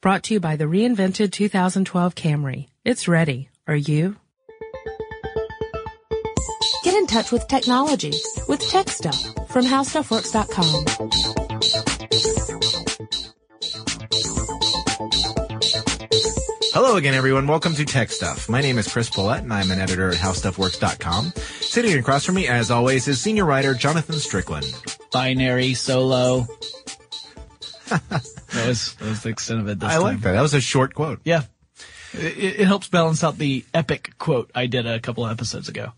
Brought to you by the reinvented 2012 Camry. It's ready. Are you? Get in touch with technology with Tech Stuff from HowStuffWorks.com. Hello again, everyone. Welcome to Tech Stuff. My name is Chris Pollette, and I'm an editor at HowStuffWorks.com. Sitting across from me, as always, is senior writer Jonathan Strickland. binary solo. that was that was the extent of it this I time. like that. That was a short quote. Yeah, it, it helps balance out the epic quote I did a couple of episodes ago.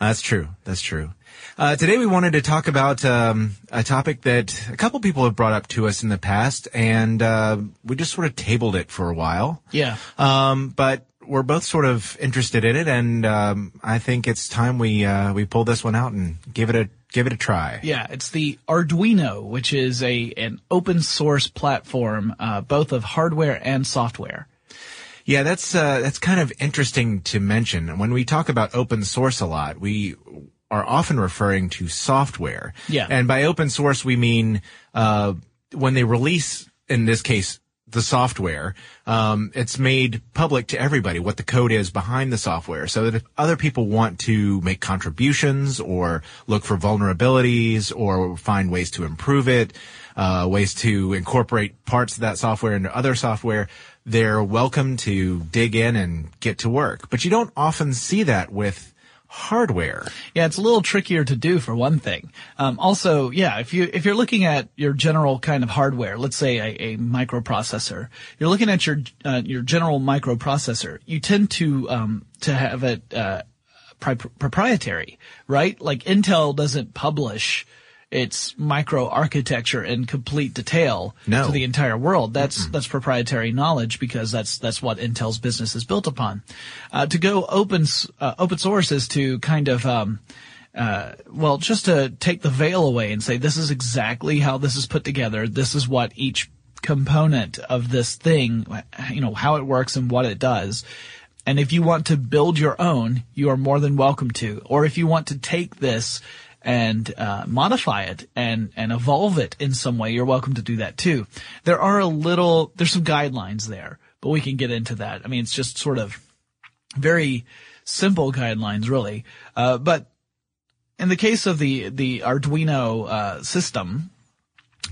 That's true. That's true. Uh, today we wanted to talk about um, a topic that a couple people have brought up to us in the past, and uh, we just sort of tabled it for a while. Yeah, Um, but we're both sort of interested in it, and um, I think it's time we uh, we pull this one out and give it a give it a try. yeah. It's the Arduino, which is a an open source platform, uh, both of hardware and software. Yeah, that's uh, that's kind of interesting to mention. When we talk about open source a lot, we are often referring to software. Yeah. And by open source, we mean uh, when they release, in this case, the software, um, it's made public to everybody what the code is behind the software, so that if other people want to make contributions or look for vulnerabilities or find ways to improve it, uh, ways to incorporate parts of that software into other software, they're welcome to dig in and get to work. But you don't often see that with hardware. Yeah, it's a little trickier to do for one thing. Um, also, yeah, if you if you're looking at your general kind of hardware, let's say a, a microprocessor, you're looking at your uh, your general microprocessor. You tend to um, to have it uh, pri- proprietary, right? Like Intel doesn't publish its microarchitecture in complete detail No. to the entire world. That's that's proprietary knowledge because that's that's what Intel's business is built upon. Uh, to go open uh, open source is to kind of um, uh, well, just to take the veil away and say this is exactly how this is put together. This is what each component of this thing, you know, how it works and what it does. And if you want to build your own, you are more than welcome to. Or if you want to take this and uh, modify it and and evolve it in some way, you're welcome to do that too. There are a little, there's some guidelines there, but we can get into that. I mean, it's just sort of very simple guidelines, really. Uh, but in the case of the the Arduino uh, system,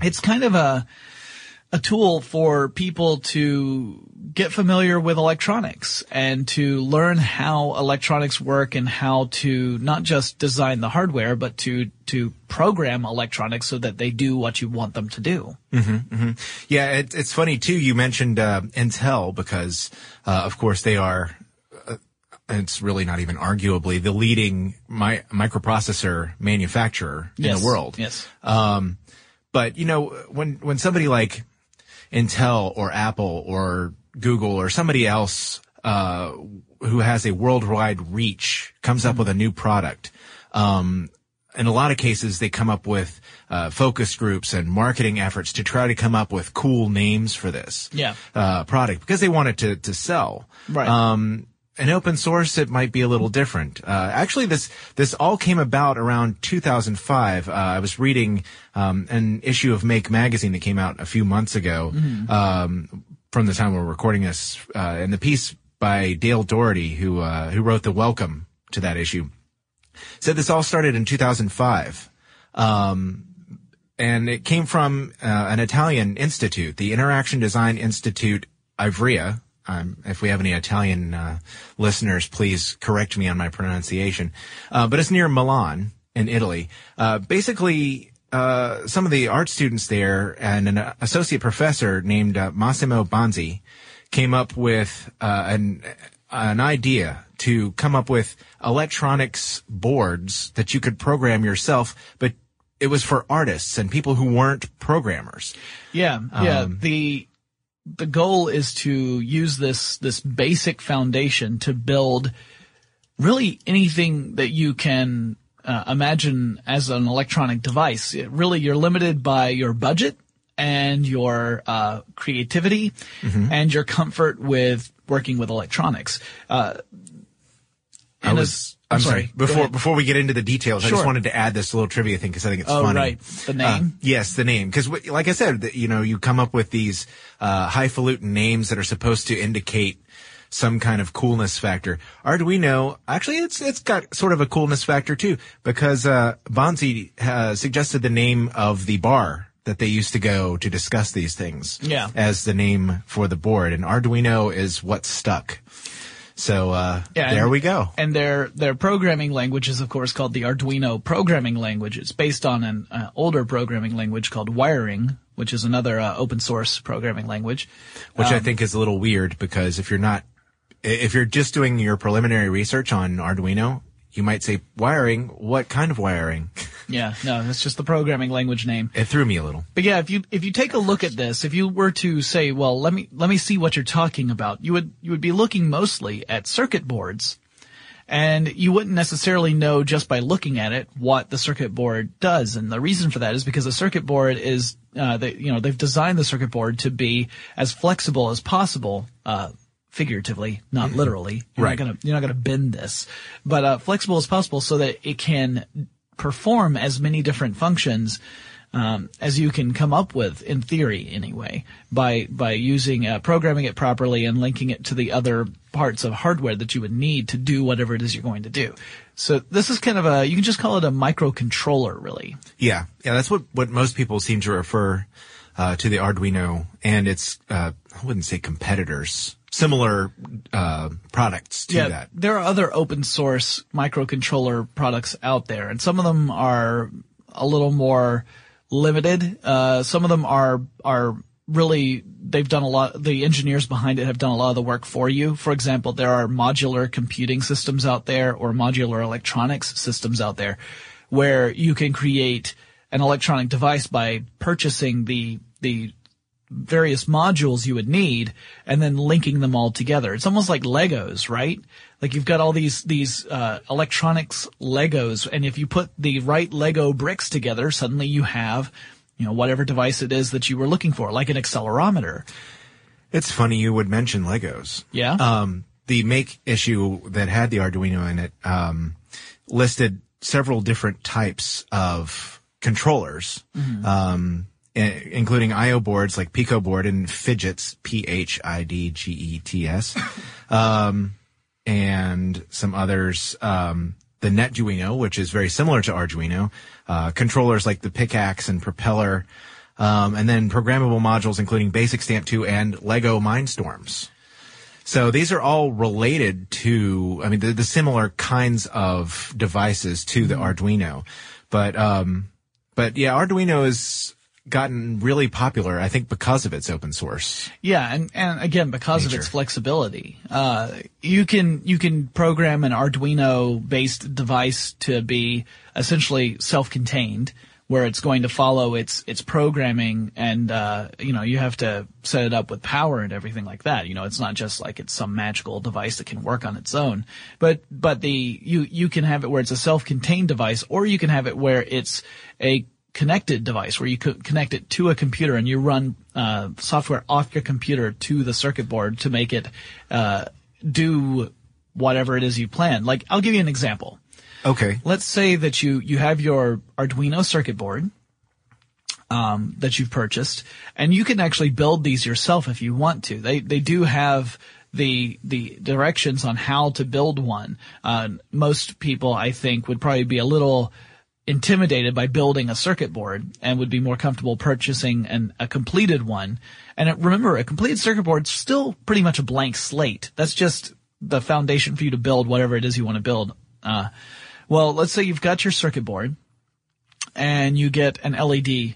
it's kind of a a tool for people to get familiar with electronics and to learn how electronics work and how to not just design the hardware, but to to program electronics so that they do what you want them to do. Yeah, it, it's funny too. You mentioned uh, Intel because, uh, of course, they are. Uh, it's really not even arguably the leading mi- microprocessor manufacturer in Yes. the world. Yes. Um, but you know, when when somebody like Intel or Apple or Google or somebody else uh, who has a worldwide reach comes up with a new product, um, in a lot of cases they come up with uh, focus groups and marketing efforts to try to come up with cool names for this Yeah. uh, product because they want it to to sell. Right. Um, in open source, it might be a little different. Uh, actually, this this all came about around 2005. Uh, I was reading um, an issue of Make magazine that came out a few months ago. Um, from the time we're recording this, uh, and the piece by Dale Dougherty, who uh, who wrote the welcome to that issue, said this all started in 2005. Um, and it came from uh, an Italian institute, the Interaction Design Institute Ivrea. Um, if we have any Italian uh, listeners, please correct me on my pronunciation. Uh, but it's near Milan in Italy. Uh, basically, uh, some of the art students there and an associate professor named uh, Massimo Banzi came up with uh, an an idea to come up with electronics boards that you could program yourself, but it was for artists and people who weren't programmers. Yeah, yeah. Um, the the goal is to use this this basic foundation to build really anything that you can uh, imagine as an electronic device. It, really, you're limited by your budget and your uh, creativity and your comfort with working with electronics. Uh, I was I'm sorry, sorry. Before before we get into the details, I just wanted to add this little trivia thing because I think it's Oh, funny. right. The Uh, name? yes, the name. Because, like I said, the- you know, you come up with these uh, highfalutin names that are supposed to indicate some kind of coolness factor. Arduino, actually, it's it's got sort of a coolness factor too, because uh, Banzi uh, suggested the name of the bar that they used to go to discuss these things Yeah. as the name for the board, and Arduino is what stuck. So uh, Yeah, there and- we go. And their their programming language is of course called the Arduino programming language. It's based on an uh, older programming language called Wiring, which is another uh, open source programming language. which Um, I think is a little weird because if you're not, if you're just doing your preliminary research on Arduino, you might say wiring. What kind of wiring? Yeah, no, that's just the programming language name. It threw me a little. But yeah, if you if you take a look at this, if you were to say, well, let me let me see what you're talking about, you would you would be looking mostly at circuit boards. And you wouldn't necessarily know just by looking at it what the circuit board does. And the reason for that is because the circuit board is, uh, they, you know, they've designed the circuit board to be as flexible as possible, uh, figuratively, not literally. You're Right. not gonna, you're not gonna bend this, but, uh, flexible as possible so that it can perform as many different functions um, as you can come up with in theory anyway by by using uh, programming it properly and linking it to the other parts of hardware that you would need to do whatever it is you're going to do. So this is kind of a you can just call it a microcontroller really. Yeah, yeah, that's what what most people seem to refer uh, to the Arduino and its uh, I wouldn't say competitors, similar uh, products to that. There are other open source microcontroller products out there, and some of them are a little more limited. Uh, some of them are are really they've done a lot. The engineers behind it have done a lot of the work for you. For example, there are modular computing systems out there or modular electronics systems out there where you can create an electronic device by purchasing the the various modules you would need and then linking them all together. It's almost like Legos, right? Like you've got all these, these, uh, electronics Legos and if you put the right Lego bricks together, suddenly you have, you know, whatever device it is that you were looking for, like an accelerometer. It's funny you would mention Legos. Yeah. Um, the make issue that had the Arduino in it um, listed several different types of controllers, um, i- including I/O boards like Pico board and Phidgets, P H I D G E T S, um, and some others. Um, the NetDuino, which is very similar to Arduino, uh, controllers like the PICAXE and Propeller, um, and then programmable modules including Basic Stamp 2 and Lego Mindstorms. So these are all related to, I mean, the, the similar kinds of devices to the Arduino, but um, but yeah, Arduino has gotten really popular, I think, because of its open source. Yeah, and, and again, because of its flexibility, uh, you can you can program an Arduino based device to be essentially self-contained, where it's going to follow its its programming, and uh, you know you have to set it up with power and everything like that. You know, it's not just like it's some magical device that can work on its own, but but the you you can have it where it's a self-contained device, or you can have it where it's a connected device where you could connect it to a computer and you run uh, software off your computer to the circuit board to make it uh, do whatever it is you plan. Like, I'll give you an example. Okay. Let's say that you you have your Arduino circuit board um, that you've purchased, and you can actually build these yourself if you want to. They they do have the the directions on how to build one. Uh, most people, I think, would probably be a little intimidated by building a circuit board and would be more comfortable purchasing an, a completed one. And it, remember, a completed circuit board is still pretty much a blank slate. That's just the foundation for you to build whatever it is you want to build. Uh, well, let's say you've got your circuit board and you get an LED.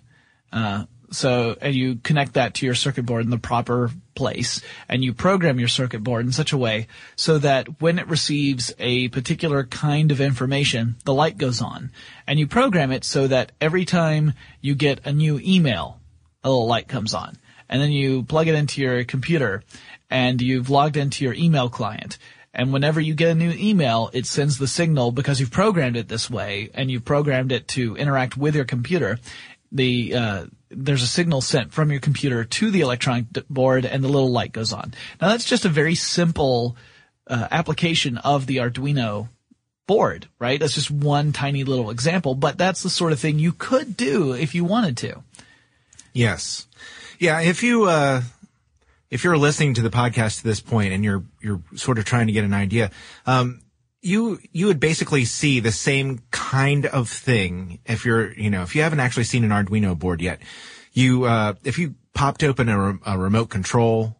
Uh, so, and you connect that to your circuit board in the proper place and you program your circuit board in such a way so that when it receives a particular kind of information, the light goes on and you program it so that every time you get a new email, a little light comes on and then you plug it into your computer and you've logged into your email client. And whenever you get a new email, it sends the signal because you've programmed it this way and you've programmed it to interact with your computer. The, uh, there's a signal sent from your computer to the electronic board and the little light goes on. Now that's just a very simple, uh, application of the Arduino board, right? That's just one tiny little example, but that's the sort of thing you could do if you wanted to. Yes. Yeah. If you, uh, if you're listening to the podcast to this point and you're, you're sort of trying to get an idea, um, you, you would basically see the same kind of thing if you're, you know, if you haven't actually seen an Arduino board yet, you, uh, if you popped open a, re- a remote control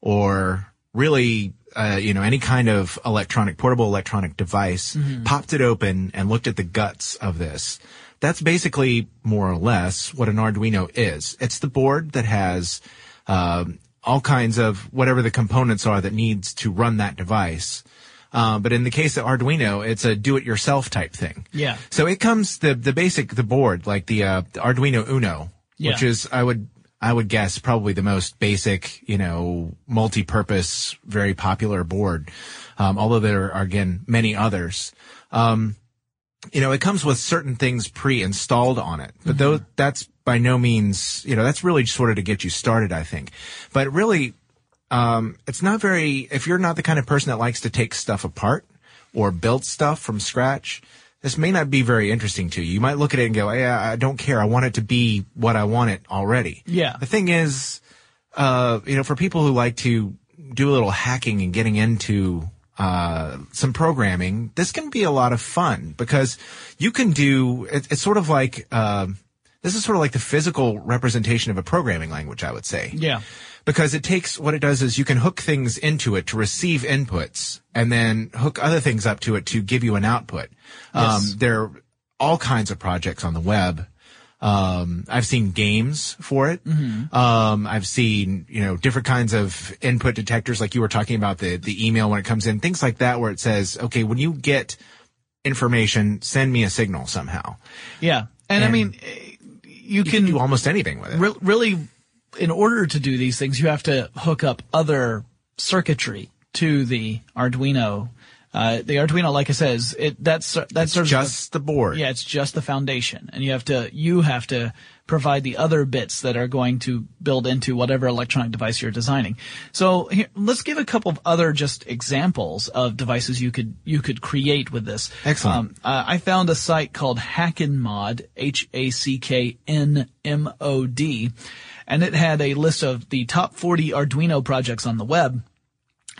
or really, uh, you know, any kind of electronic, portable electronic device, popped it open and looked at the guts of this. That's basically more or less what an Arduino is. It's the board that has, um, all kinds of whatever the components are that needs to run that device. Uh, but in the case of Arduino, it's a do-it-yourself type thing. Yeah. So it comes the the basic the board like the, uh, the Arduino Uno, which is I would I would guess probably the most basic you know multi-purpose very popular board. Um, although there are again many others. Um, you know, it comes with certain things pre-installed on it, but though that's by no means, you know, that's really sort of to get you started, I think. But really, um, it's not very, if you're not the kind of person that likes to take stuff apart or build stuff from scratch, this may not be very interesting to you. You might look at it and go, yeah, I don't care. I want it to be what I want it already. Yeah. The thing is, uh, you know, for people who like to do a little hacking and getting into uh, some programming, this can be a lot of fun because you can do. It, it's sort of like uh, this is sort of like the physical representation of a programming language, I would say. Yeah. Because it takes what it does is you can hook things into it to receive inputs and then hook other things up to it to give you an output. Um, there are all kinds of projects on the web. Um, I've seen games for it. Um, I've seen, you know, different kinds of input detectors, like you were talking about the, the email when it comes in, things like that, where it says, okay, when you get information, send me a signal somehow. Yeah. And, I mean, you You can can do almost anything with it. re- really, in order to do these things, you have to hook up other circuitry to the Arduino. Uh, the Arduino, like I says, it that's that's Just the board. yeah, it's just the foundation, and you have to you have to provide the other bits that are going to build into whatever electronic device you're designing. So here, let's give a couple of other just examples of devices you could you could create with this. Excellent. Um, uh, I found a site called Hacknmod, H A C K N M O D, and it had a list of the top 40 Arduino projects on the web.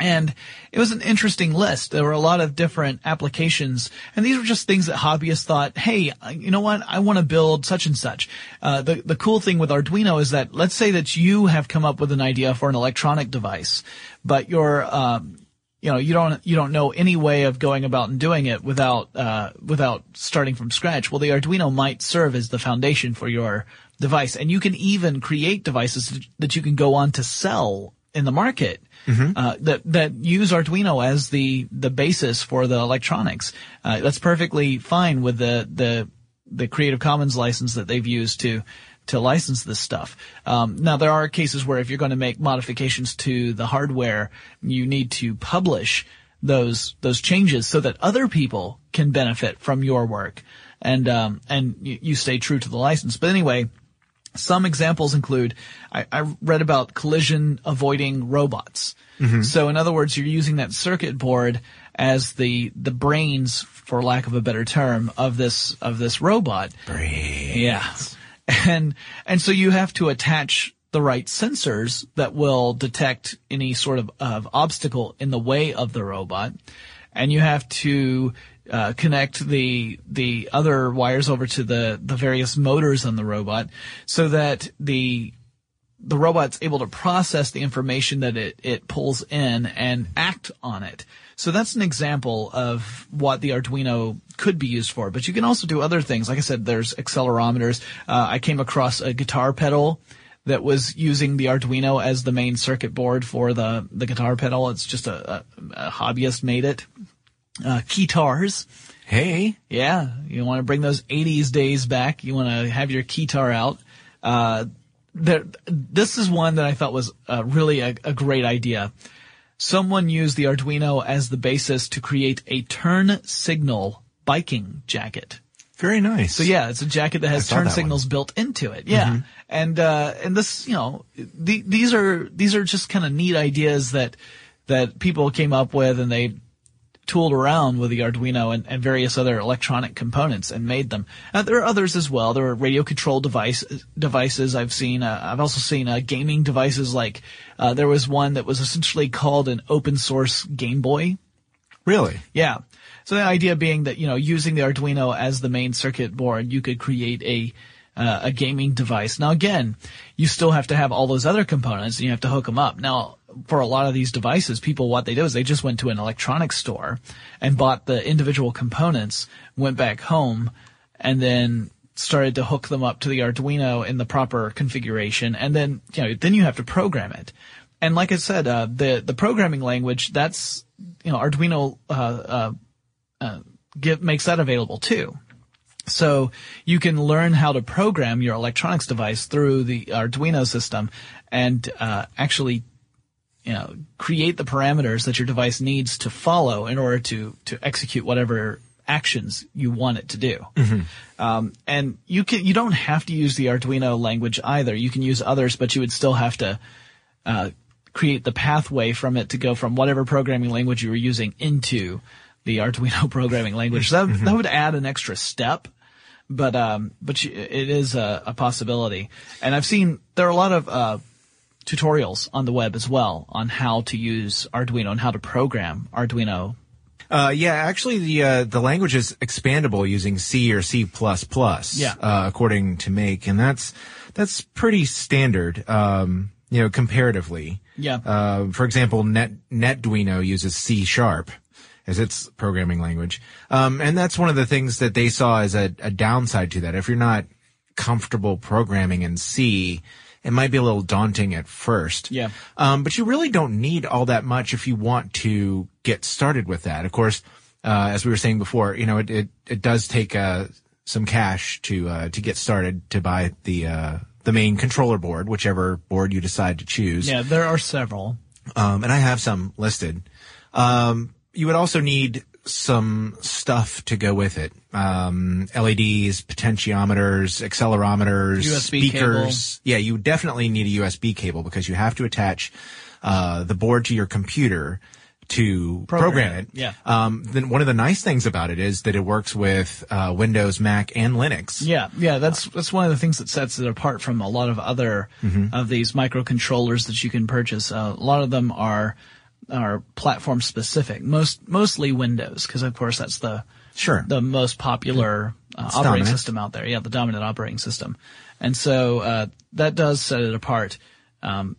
And it was an interesting list. There were a lot of different applications, and these were just things that hobbyists thought, "Hey, you know what? I want to build such and such." Uh, the the cool thing with Arduino is that let's say that you have come up with an idea for an electronic device, but you're um, you know you don't you don't know any way of going about and doing it without uh, without starting from scratch. Well, the Arduino might serve as the foundation for your device, and you can even create devices that you can go on to sell in the market uh, that that use Arduino as the the basis for the electronics. Uh, that's perfectly fine with the the the Creative Commons license that they've used to to license this stuff. Um, now there are cases where if you're going to make modifications to the hardware, you need to publish those those changes so that other people can benefit from your work, and um, and you, you stay true to the license. But anyway. Some examples include, I, I read about collision avoiding robots. Mm-hmm. So in other words, you're using that circuit board as the, the brains, for lack of a better term, of this, of this robot. Yeah. And, and so you have to attach the right sensors that will detect any sort of, of obstacle in the way of the robot. And you have to, uh, connect the, the other wires over to the, the various motors on the robot so that the, the robot's able to process the information that it, it pulls in and act on it. So that's an example of what the Arduino could be used for. But you can also do other things. Like I said, there's accelerometers. Uh, I came across a guitar pedal that was using the Arduino as the main circuit board for the, the guitar pedal. It's just a, a, a hobbyist made it. Uh, guitars. Hey, Yeah, you want to bring those 80s days back. You want to have your keytar out. Uh, there, this is one that I thought was uh, really a, a great idea. Someone used the Arduino as the basis to create a turn signal biking jacket. very nice. So yeah, it's a jacket that has turn that signals built into it. Yeah, and uh, and this, you know, the, these are these are just kind of neat ideas that that people came up with, and they tooled around with the Arduino and, and various other electronic components and made them. Uh, there are others as well. There are radio controlled device devices I've seen. Uh, I've also seen uh, gaming devices like uh, there was one that was essentially called an open source Game Boy. Really? Yeah. So the idea being that you know using the Arduino as the main circuit board, you could create a uh, a gaming device. Now again, you still have to have all those other components and you have to hook them up. Now for a lot of these devices, people, what they do is they just went to an electronics store and bought the individual components, went back home, and then started to hook them up to the Arduino in the proper configuration. And then, you know, then you have to program it. And like I said, uh, the, the programming language, that's, you know, Arduino, uh, uh, uh give, makes that available too. So you can learn how to program your electronics device through the Arduino system and uh, actually you know, create the parameters that your device needs to follow in order to, to execute whatever actions you want it to do. Mm-hmm. Um, and you can, you don't have to use the Arduino language either. You can use others, but you would still have to, uh, create the pathway from it to go from whatever programming language you were using into the Arduino programming language. That, mm-hmm. that would add an extra step but um, but it is a, a, possibility. And I've seen there are a lot of uh, tutorials on the web as well on how to use Arduino and how to program Arduino. Uh, yeah, actually, the uh, the language is expandable using C or C plus plus. Yeah. Uh, according to Make, and that's that's pretty standard. Um, you know, comparatively. Yeah. Uh, for example, Net NetDuino uses C sharp as its programming language, um, and that's one of the things that they saw as a, a downside to that. If you're not comfortable programming in C, it might be a little daunting at first. Yeah. Um, but you really don't need all that much if you want to get started with that. Of course, uh, as we were saying before, you know, it, it, it does take, uh, some cash to, uh, to get started to buy the, uh, the main controller board, whichever board you decide to choose. Yeah, there are several. Um, and I have some listed. Um, you would also need some stuff to go with it. Um, LEDs, potentiometers, accelerometers, USB speakers. Cable. Yeah, you definitely need a USB cable because you have to attach uh, the board to your computer to program, program it. Yeah. Um, then one of the nice things about it is that it works with uh, Windows, Mac, and Linux. Yeah, yeah. That's that's one of the things that sets it apart from a lot of other mm-hmm. of these microcontrollers that you can purchase. Uh, a lot of them are are platform specific. Most mostly Windows, because of course that's the sure the most popular uh, operating dominant. system out there. Yeah, the dominant operating system, and so uh, that does set it apart. Um,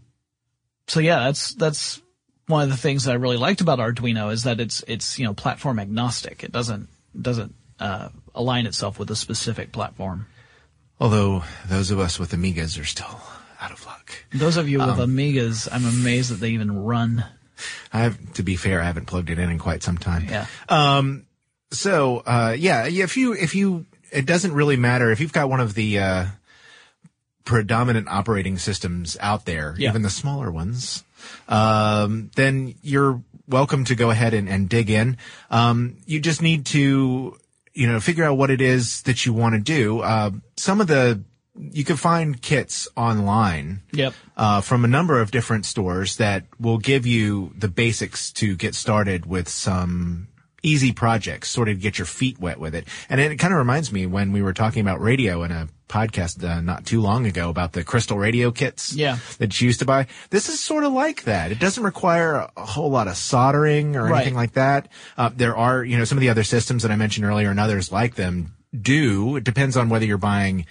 so yeah, that's that's one of the things that I really liked about Arduino is that it's it's you know platform agnostic. It doesn't doesn't uh, align itself with a specific platform. Although those of us with Amigas are still out of luck. Those of you with um, Amigas, I'm amazed that they even run. I have, to be fair, I haven't plugged it in in quite some time. Yeah. Um, so, uh, yeah, if you, if you, it doesn't really matter if you've got one of the, uh, predominant operating systems out there, yeah. even the smaller ones, um, then you're welcome to go ahead and, and dig in. Um, you just need to, you know, figure out what it is that you want to do. Uh, some of the you can find kits online yep. uh, from a number of different stores that will give you the basics to get started with some easy projects, sort of get your feet wet with it. And it kind of reminds me when we were talking about radio in a podcast uh, not too long ago about the crystal radio kits yeah. that you used to buy. This is sort of like that. It doesn't require a whole lot of soldering or right. anything like that. Uh, there are, you know, some of the other systems that I mentioned earlier and others like them do. It depends on whether you're buying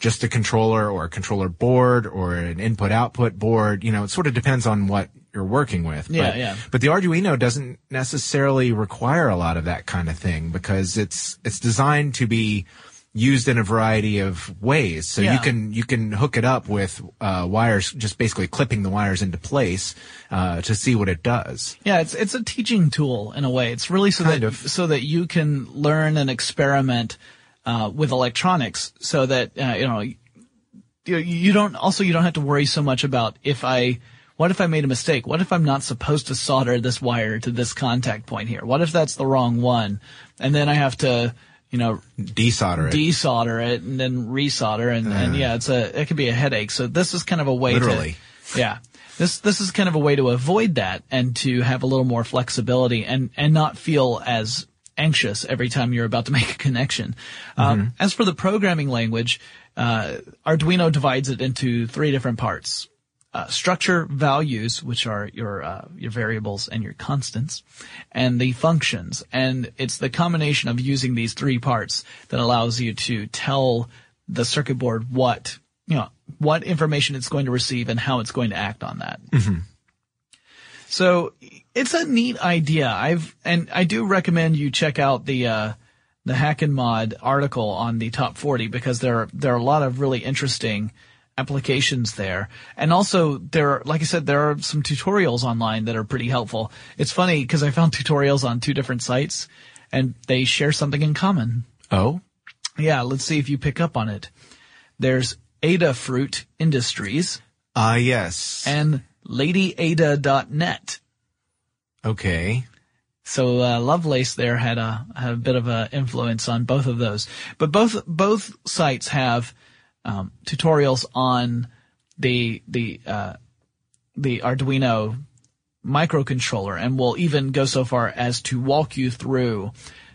just a controller or a controller board or an input output board. You know, it sort of depends on what you're working with. Yeah, but, yeah. But the Arduino doesn't necessarily require a lot of that kind of thing because it's it's designed to be used in a variety of ways. So yeah. you can you can hook it up with uh, wires, just basically clipping the wires into place uh, to see what it does. Yeah, it's it's a teaching tool in a way. It's really so kind that of. so that you can learn and experiment uh, with electronics so that, uh, you know, you, you don't, also you don't have to worry so much about if I, what if I made a mistake? What if I'm not supposed to solder this wire to this contact point here? What if that's the wrong one? And then I have to, you know, desolder it, desolder it, and then resolder, and, uh, and yeah, it's a it could be a headache. So this is kind of a way literally. to, yeah, This this is kind of a way to avoid that and to have a little more flexibility and and not feel as anxious every time you're about to make a connection. Um, as for the programming language, uh, Arduino divides it into three different parts. Uh, structure values, which are your uh, your variables and your constants, and the functions. And it's the combination of using these three parts that allows you to tell the circuit board what you know what information it's going to receive and how it's going to act on that. So it's a neat idea. I've and I do recommend you check out the uh, the Hack and Mod article on the top 40 because there are, there are a lot of really interesting applications there. And also there are, like I said, there are some tutorials online that are pretty helpful. It's funny because I found tutorials on two different sites and they share something in common. Oh, Yeah, let's see if you pick up on it. There's Adafruit Industries ah, yes. and LadyAda.net. okay. So uh, Lovelace there had a had a bit of a influence on both of those, but both both sites have um, tutorials on the the uh, the Arduino microcontroller, and will even go so far as to walk you through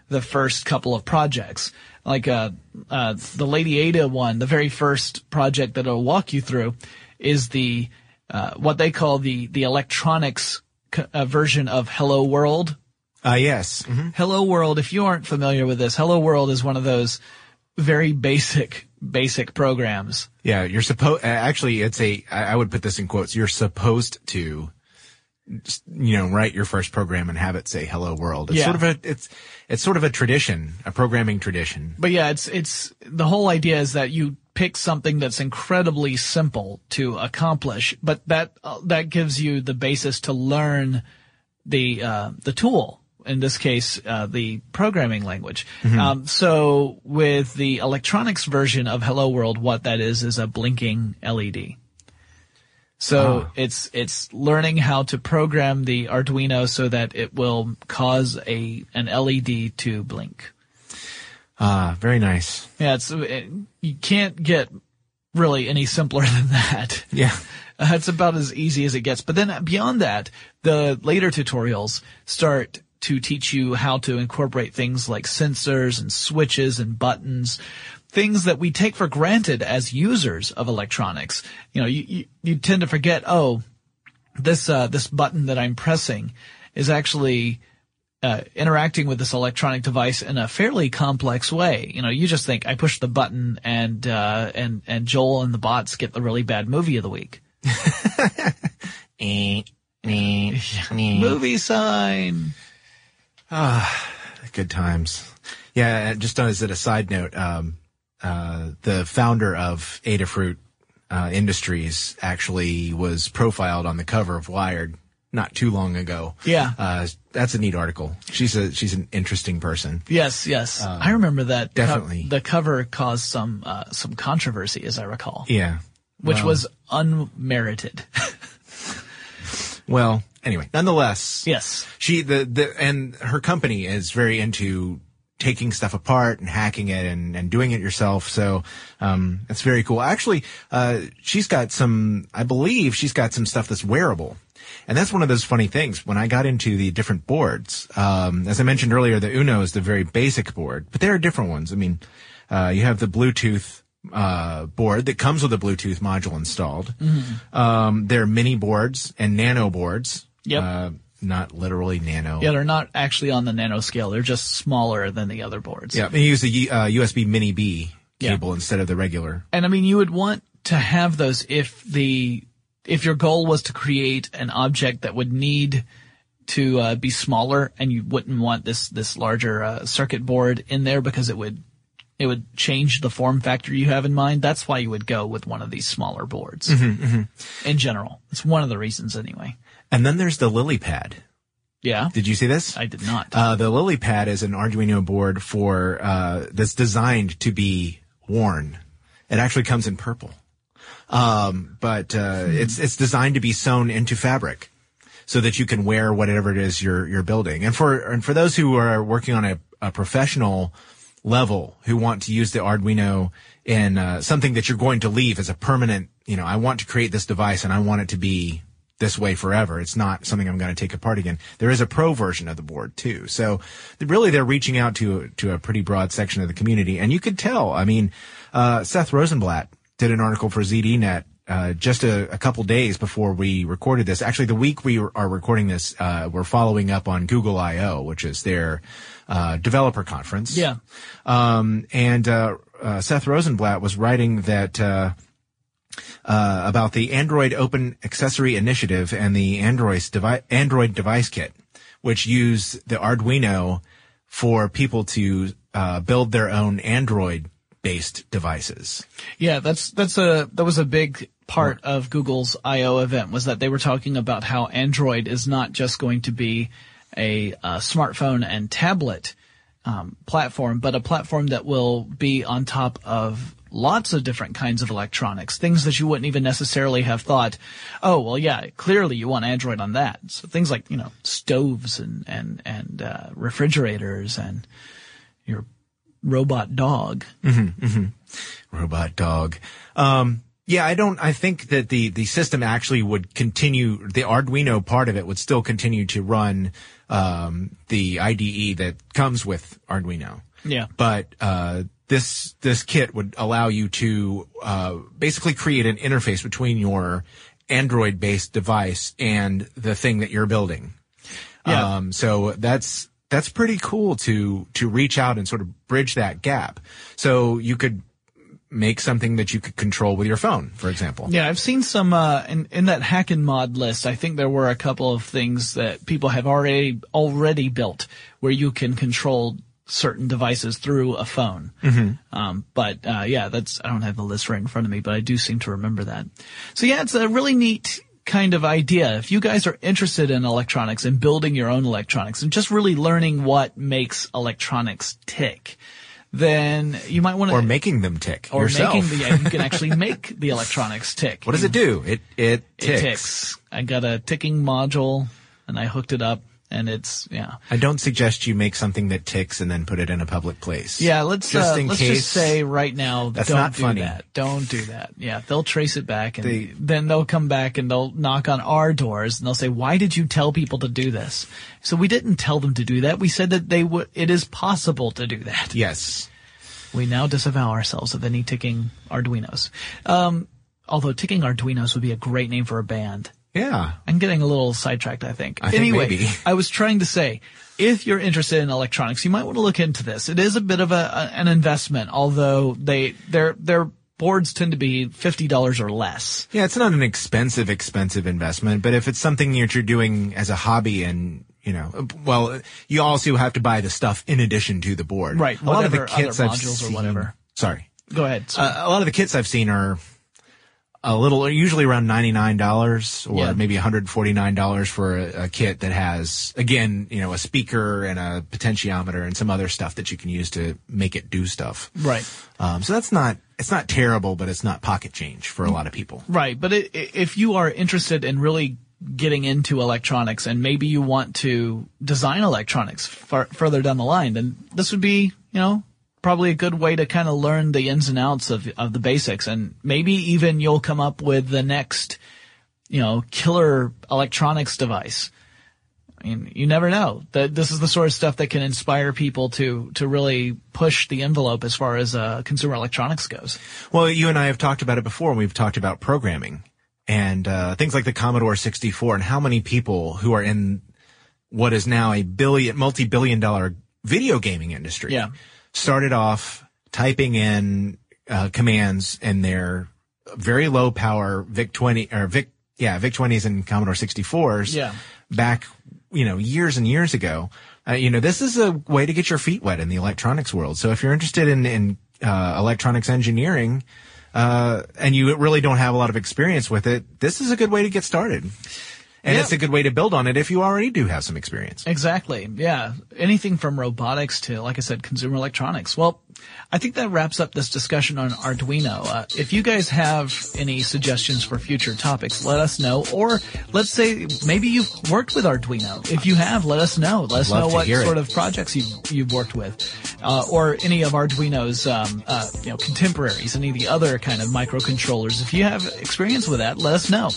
the first couple of projects. Like uh, uh, the Lady Ada one, the very first project that it'll walk you through is the uh, what they call the the electronics co- uh, version of Hello World. Ah, yes. Mhm. Hello World, if you aren't familiar with this, Hello World is one of those very basic, basic programs. Yeah, you're supposed. Actually, it's a. I I would put this in quotes. You're supposed to, you know, write your first program and have it say "Hello World." It's Yeah. sort of a. It's it's sort of a tradition, a programming tradition. But yeah, it's, it's, the whole idea is that you pick something that's incredibly simple to accomplish, but that, uh, that gives you the basis to learn the, uh, the tool. In this case, uh, the programming language. Um, so with the electronics version of Hello World, what that is is a blinking LED. So it's it's learning how to program the Arduino so that it will cause a an LED to blink. Ah, very nice. Yeah, it's it, you can't get really any simpler than that. Yeah. Uh, it's about as easy as it gets. But then beyond that, the later tutorials start to teach you how to incorporate things like sensors and switches and buttons, things that we take for granted as users of electronics. You know, you, you, you tend to forget, oh, this, uh, this button that I'm pressing is actually, uh, interacting with this electronic device in a fairly complex way. You know, you just think I push the button and, uh, and, and Joel and the bots get the really bad movie of the week. Movie sign. Ah, Good times. Yeah, just as a side note, um, uh, the founder of Adafruit uh, Industries actually was profiled on the cover of Wired not too long ago. Yeah. uh, that's a neat article. She's a she's an interesting person. Yes, yes. I remember that. co- definitely. the cover caused some, uh, some controversy, as I recall, Yeah. which Well- was unmerited. Well, anyway, nonetheless, yes. she the the and her company is very into taking stuff apart and hacking it and, and doing it yourself. So um, it's very cool. Actually, uh, she's got some. I believe she's got some stuff that's wearable. And that's one of those funny things. When I got into the different boards, um, as I mentioned earlier, the Uno is the very basic board, but there are different ones. I mean, uh, you have the Bluetooth uh, board that comes with a Bluetooth module installed. Um, there are mini boards and nano boards. Yep. Uh, not literally nano. Yeah, they're not actually on the nano scale. They're just smaller than the other boards. Yeah, they use the uh, USB Mini B Yeah. cable instead of the regular. And I mean, you would want to have those if the, if your goal was to create an object that would need to uh, be smaller and you wouldn't want this, this larger uh, circuit board in there because it would, it would change the form factor you have in mind. That's why you would go with one of these smaller boards. In general. It's one of the reasons anyway. And then there's the Lily Pad. Yeah. Did you see this? I did not. Uh, the Lily Pad is an Arduino board for uh, that's designed to be worn. It actually comes in purple, um, but uh, it's it's designed to be sewn into fabric, so that you can wear whatever it is you're you're building. And for and for those who are working on a, a professional level who want to use the Arduino in uh, something that you're going to leave as a permanent, you know, I want to create this device and I want it to be this way forever. It's not something I'm going to take apart again. There is a pro version of the board too. So really they're reaching out to, to a pretty broad section of the community. And you could tell, I mean, uh, Seth Rosenblatt did an article for ZDNet uh, just a, a, couple days before we recorded this. Actually, the week we are recording this, uh, we're following up on Google I/O, which is their uh, developer conference. Yeah. Um, and uh, uh, Seth Rosenblatt was writing that uh, about the Android Open Accessory Initiative and the Android devi- Android Device Kit, which use the Arduino for people to build their own Android based devices. Yeah, that's that's a that was a big part of Google's I/O event was that they were talking about how Android is not just going to be a, a smartphone and tablet um, platform, but a platform that will be on top of lots of different kinds of electronics, things that you wouldn't even necessarily have thought, oh, well, yeah, clearly you want Android on that. So things like, you know, stoves and, and, and, uh, refrigerators and your robot dog. Mm-hmm, mm-hmm. Robot dog. Um, yeah, I don't, I think that the, the system actually would continue, the Arduino part of it would still continue to run, um, the IDE that comes with Arduino. Yeah. But, uh, this, this kit would allow you to, uh, basically create an interface between your Android based device and the thing that you're building. Yeah. Um, so that's, that's pretty cool to to reach out and sort of bridge that gap. So you could make something that you could control with your phone, for example. Yeah, I've seen some uh, in in that hack and mod list. I think there were a couple of things that people have already already built where you can control certain devices through a phone. Mm-hmm. Um, but uh, yeah, that's I don't have the list right in front of me, but I do seem to remember that. So yeah, it's a really neat kind of idea. If you guys are interested in electronics and building your own electronics and just really learning what makes electronics tick, then you might want to or making them tick or yourself. making the you can actually make the electronics tick. What does it do? It it ticks. It ticks. I got a ticking module and I hooked it up and it's yeah. I don't suggest you make something that ticks and then put it in a public place. Yeah, let's just uh, in let's case. just say right now That's don't not do funny. that. Don't do that. Yeah, they'll trace it back and They- then they'll come back and they'll knock on our doors and they'll say, "Why did you tell people to do this?" So we didn't tell them to do that. We said that they would it is possible to do that. Yes. We now disavow ourselves of any ticking Arduinos. Um although ticking Arduinos would be a great name for a band. Yeah. I'm getting a little sidetracked, I think. I think anyway, maybe. I was trying to say, if you're interested in electronics, you might want to look into this. It is a bit of a, a- an investment, although they, their, their boards tend to be $50 or less. Yeah, it's not an expensive, expensive investment, but if it's something that you're doing as a hobby and, you know, well, you also have to buy the stuff in addition to the board. Right, A lot of the kits I've modules or seen, whatever. Sorry. Go ahead. Uh, a lot of the kits I've seen are a little, usually around $99 or Yeah. maybe $149 for a, a kit that has, again, you know, a speaker and a potentiometer and some other stuff that you can use to make it do stuff. right. Um, so that's not, it's not terrible, but it's not pocket change for a lot of people. Right, but it, if you are interested in really getting into electronics and maybe you want to design electronics far, further down the line, then this would be, you know, probably a good way to kind of learn the ins and outs of, of the basics and maybe even you'll come up with the next, you know, killer electronics device. I mean, you never know. That this is the sort of stuff that can inspire people to to really push the envelope as far as uh, consumer electronics goes. Well, you and I have talked about it before, we've talked about programming and uh, things like the Commodore 64 and how many people who are in what is now a billion, multi-billion dollar video gaming industry Yeah. Started off typing in uh, commands in their very low power VIC 20 or VIC, yeah, VIC 20s and Commodore 64s Yeah. back, you know, years and years ago. Uh, you know, this is a way to get your feet wet in the electronics world. So if you're interested in, in, uh, electronics engineering, uh, and you really don't have a lot of experience with it, this is a good way to get started. And Yeah. it's a good way to build on it if you already do have some experience. Exactly. Yeah. Anything from robotics to, like I said, consumer electronics. Well, I think that wraps up this discussion on Arduino. Uh, if you guys have any suggestions for future topics, let us know. Or let's say maybe you've worked with Arduino. If you have, let us know. Let us Love know what hear it. sort of projects you've, you've worked with. Uh, or any of Arduino's, um, uh, you know, contemporaries, any of the other kind of microcontrollers. If you have experience with that, let us know.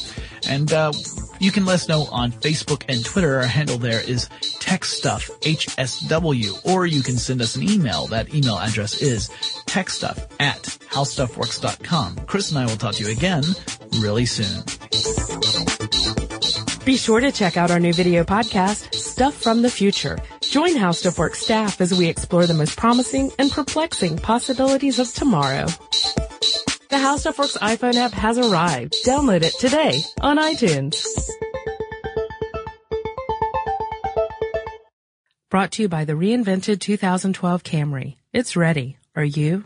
And, uh, You can let us know on Facebook and Twitter. Our handle there is techstuff, HSW, or you can send us an email. That email address is techstuff at howstuffworks.com. Chris and I will talk to you again really soon. Be sure to check out our new video podcast, Stuff from the Future. Join How Stuff Works staff as we explore the most promising and perplexing possibilities of tomorrow. The How Stuff Works iPhone app has arrived. Download it today on iTunes. Brought to you by the reinvented 2012 Camry. It's ready. Are you?